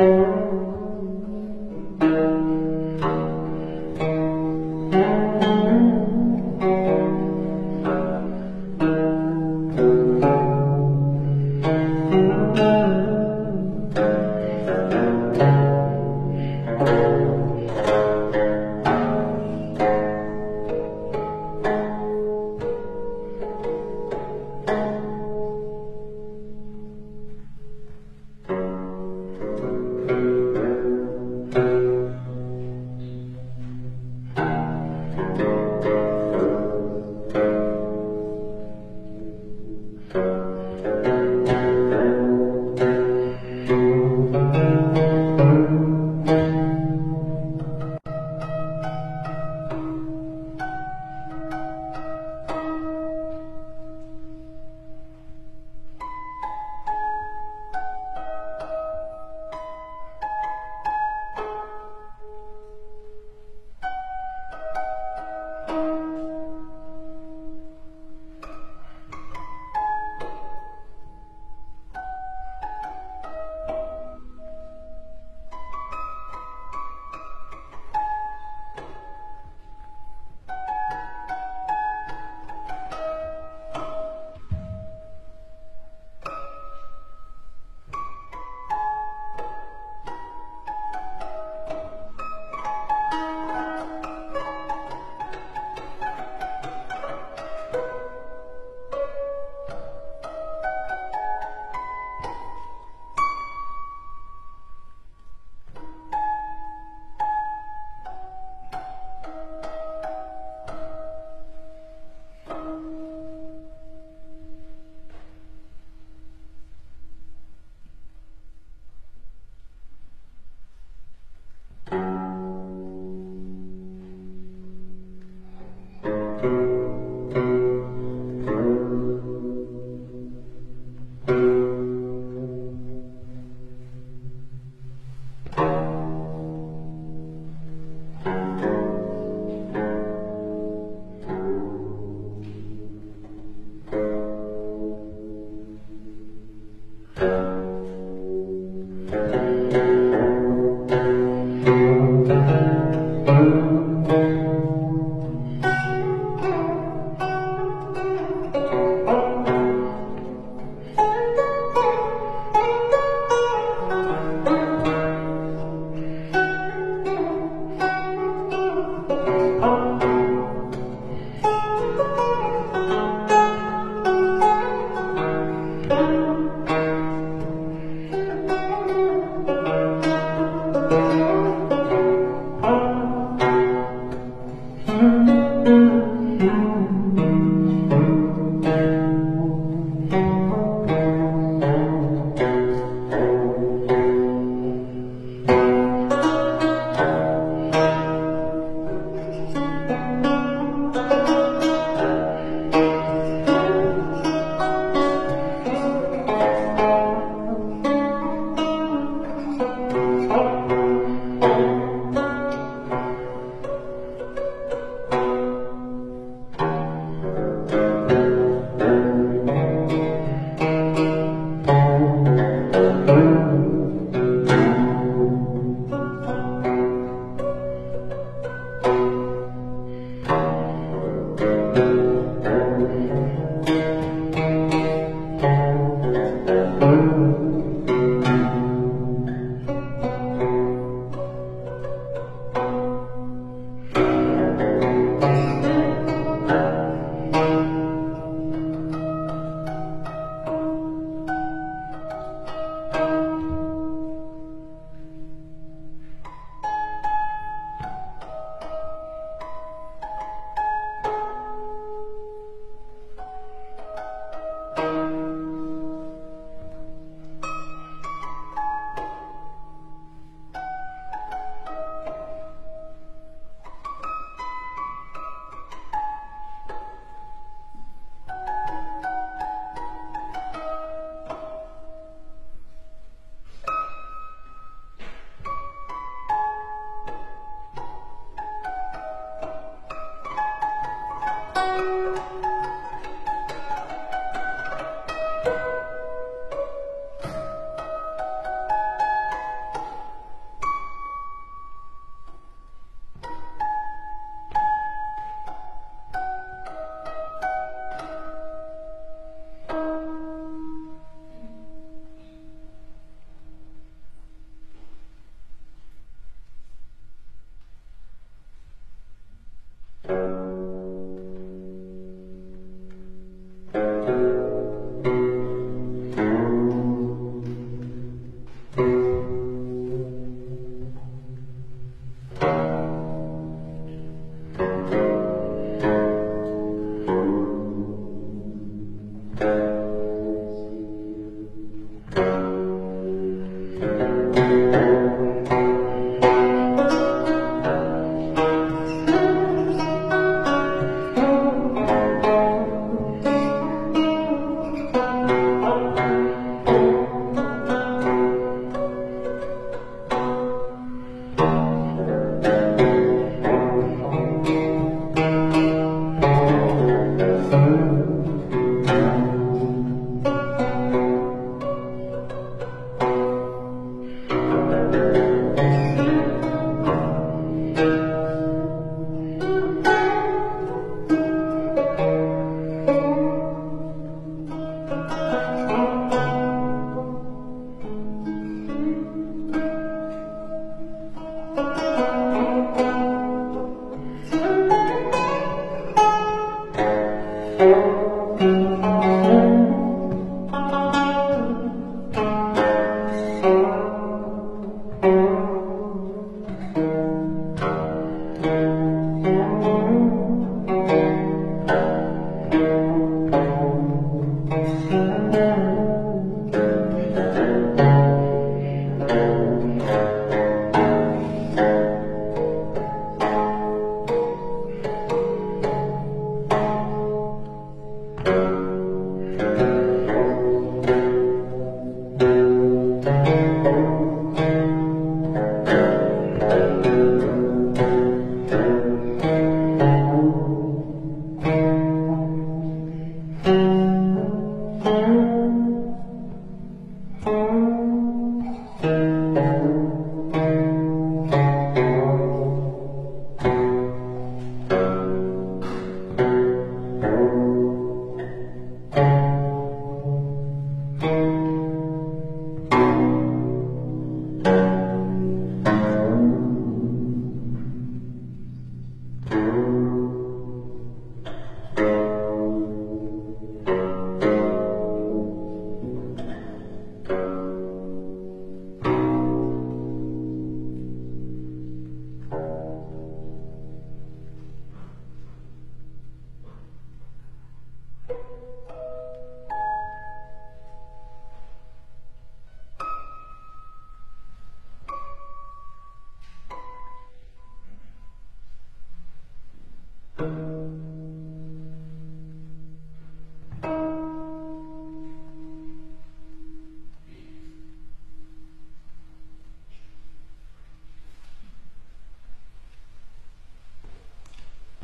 Música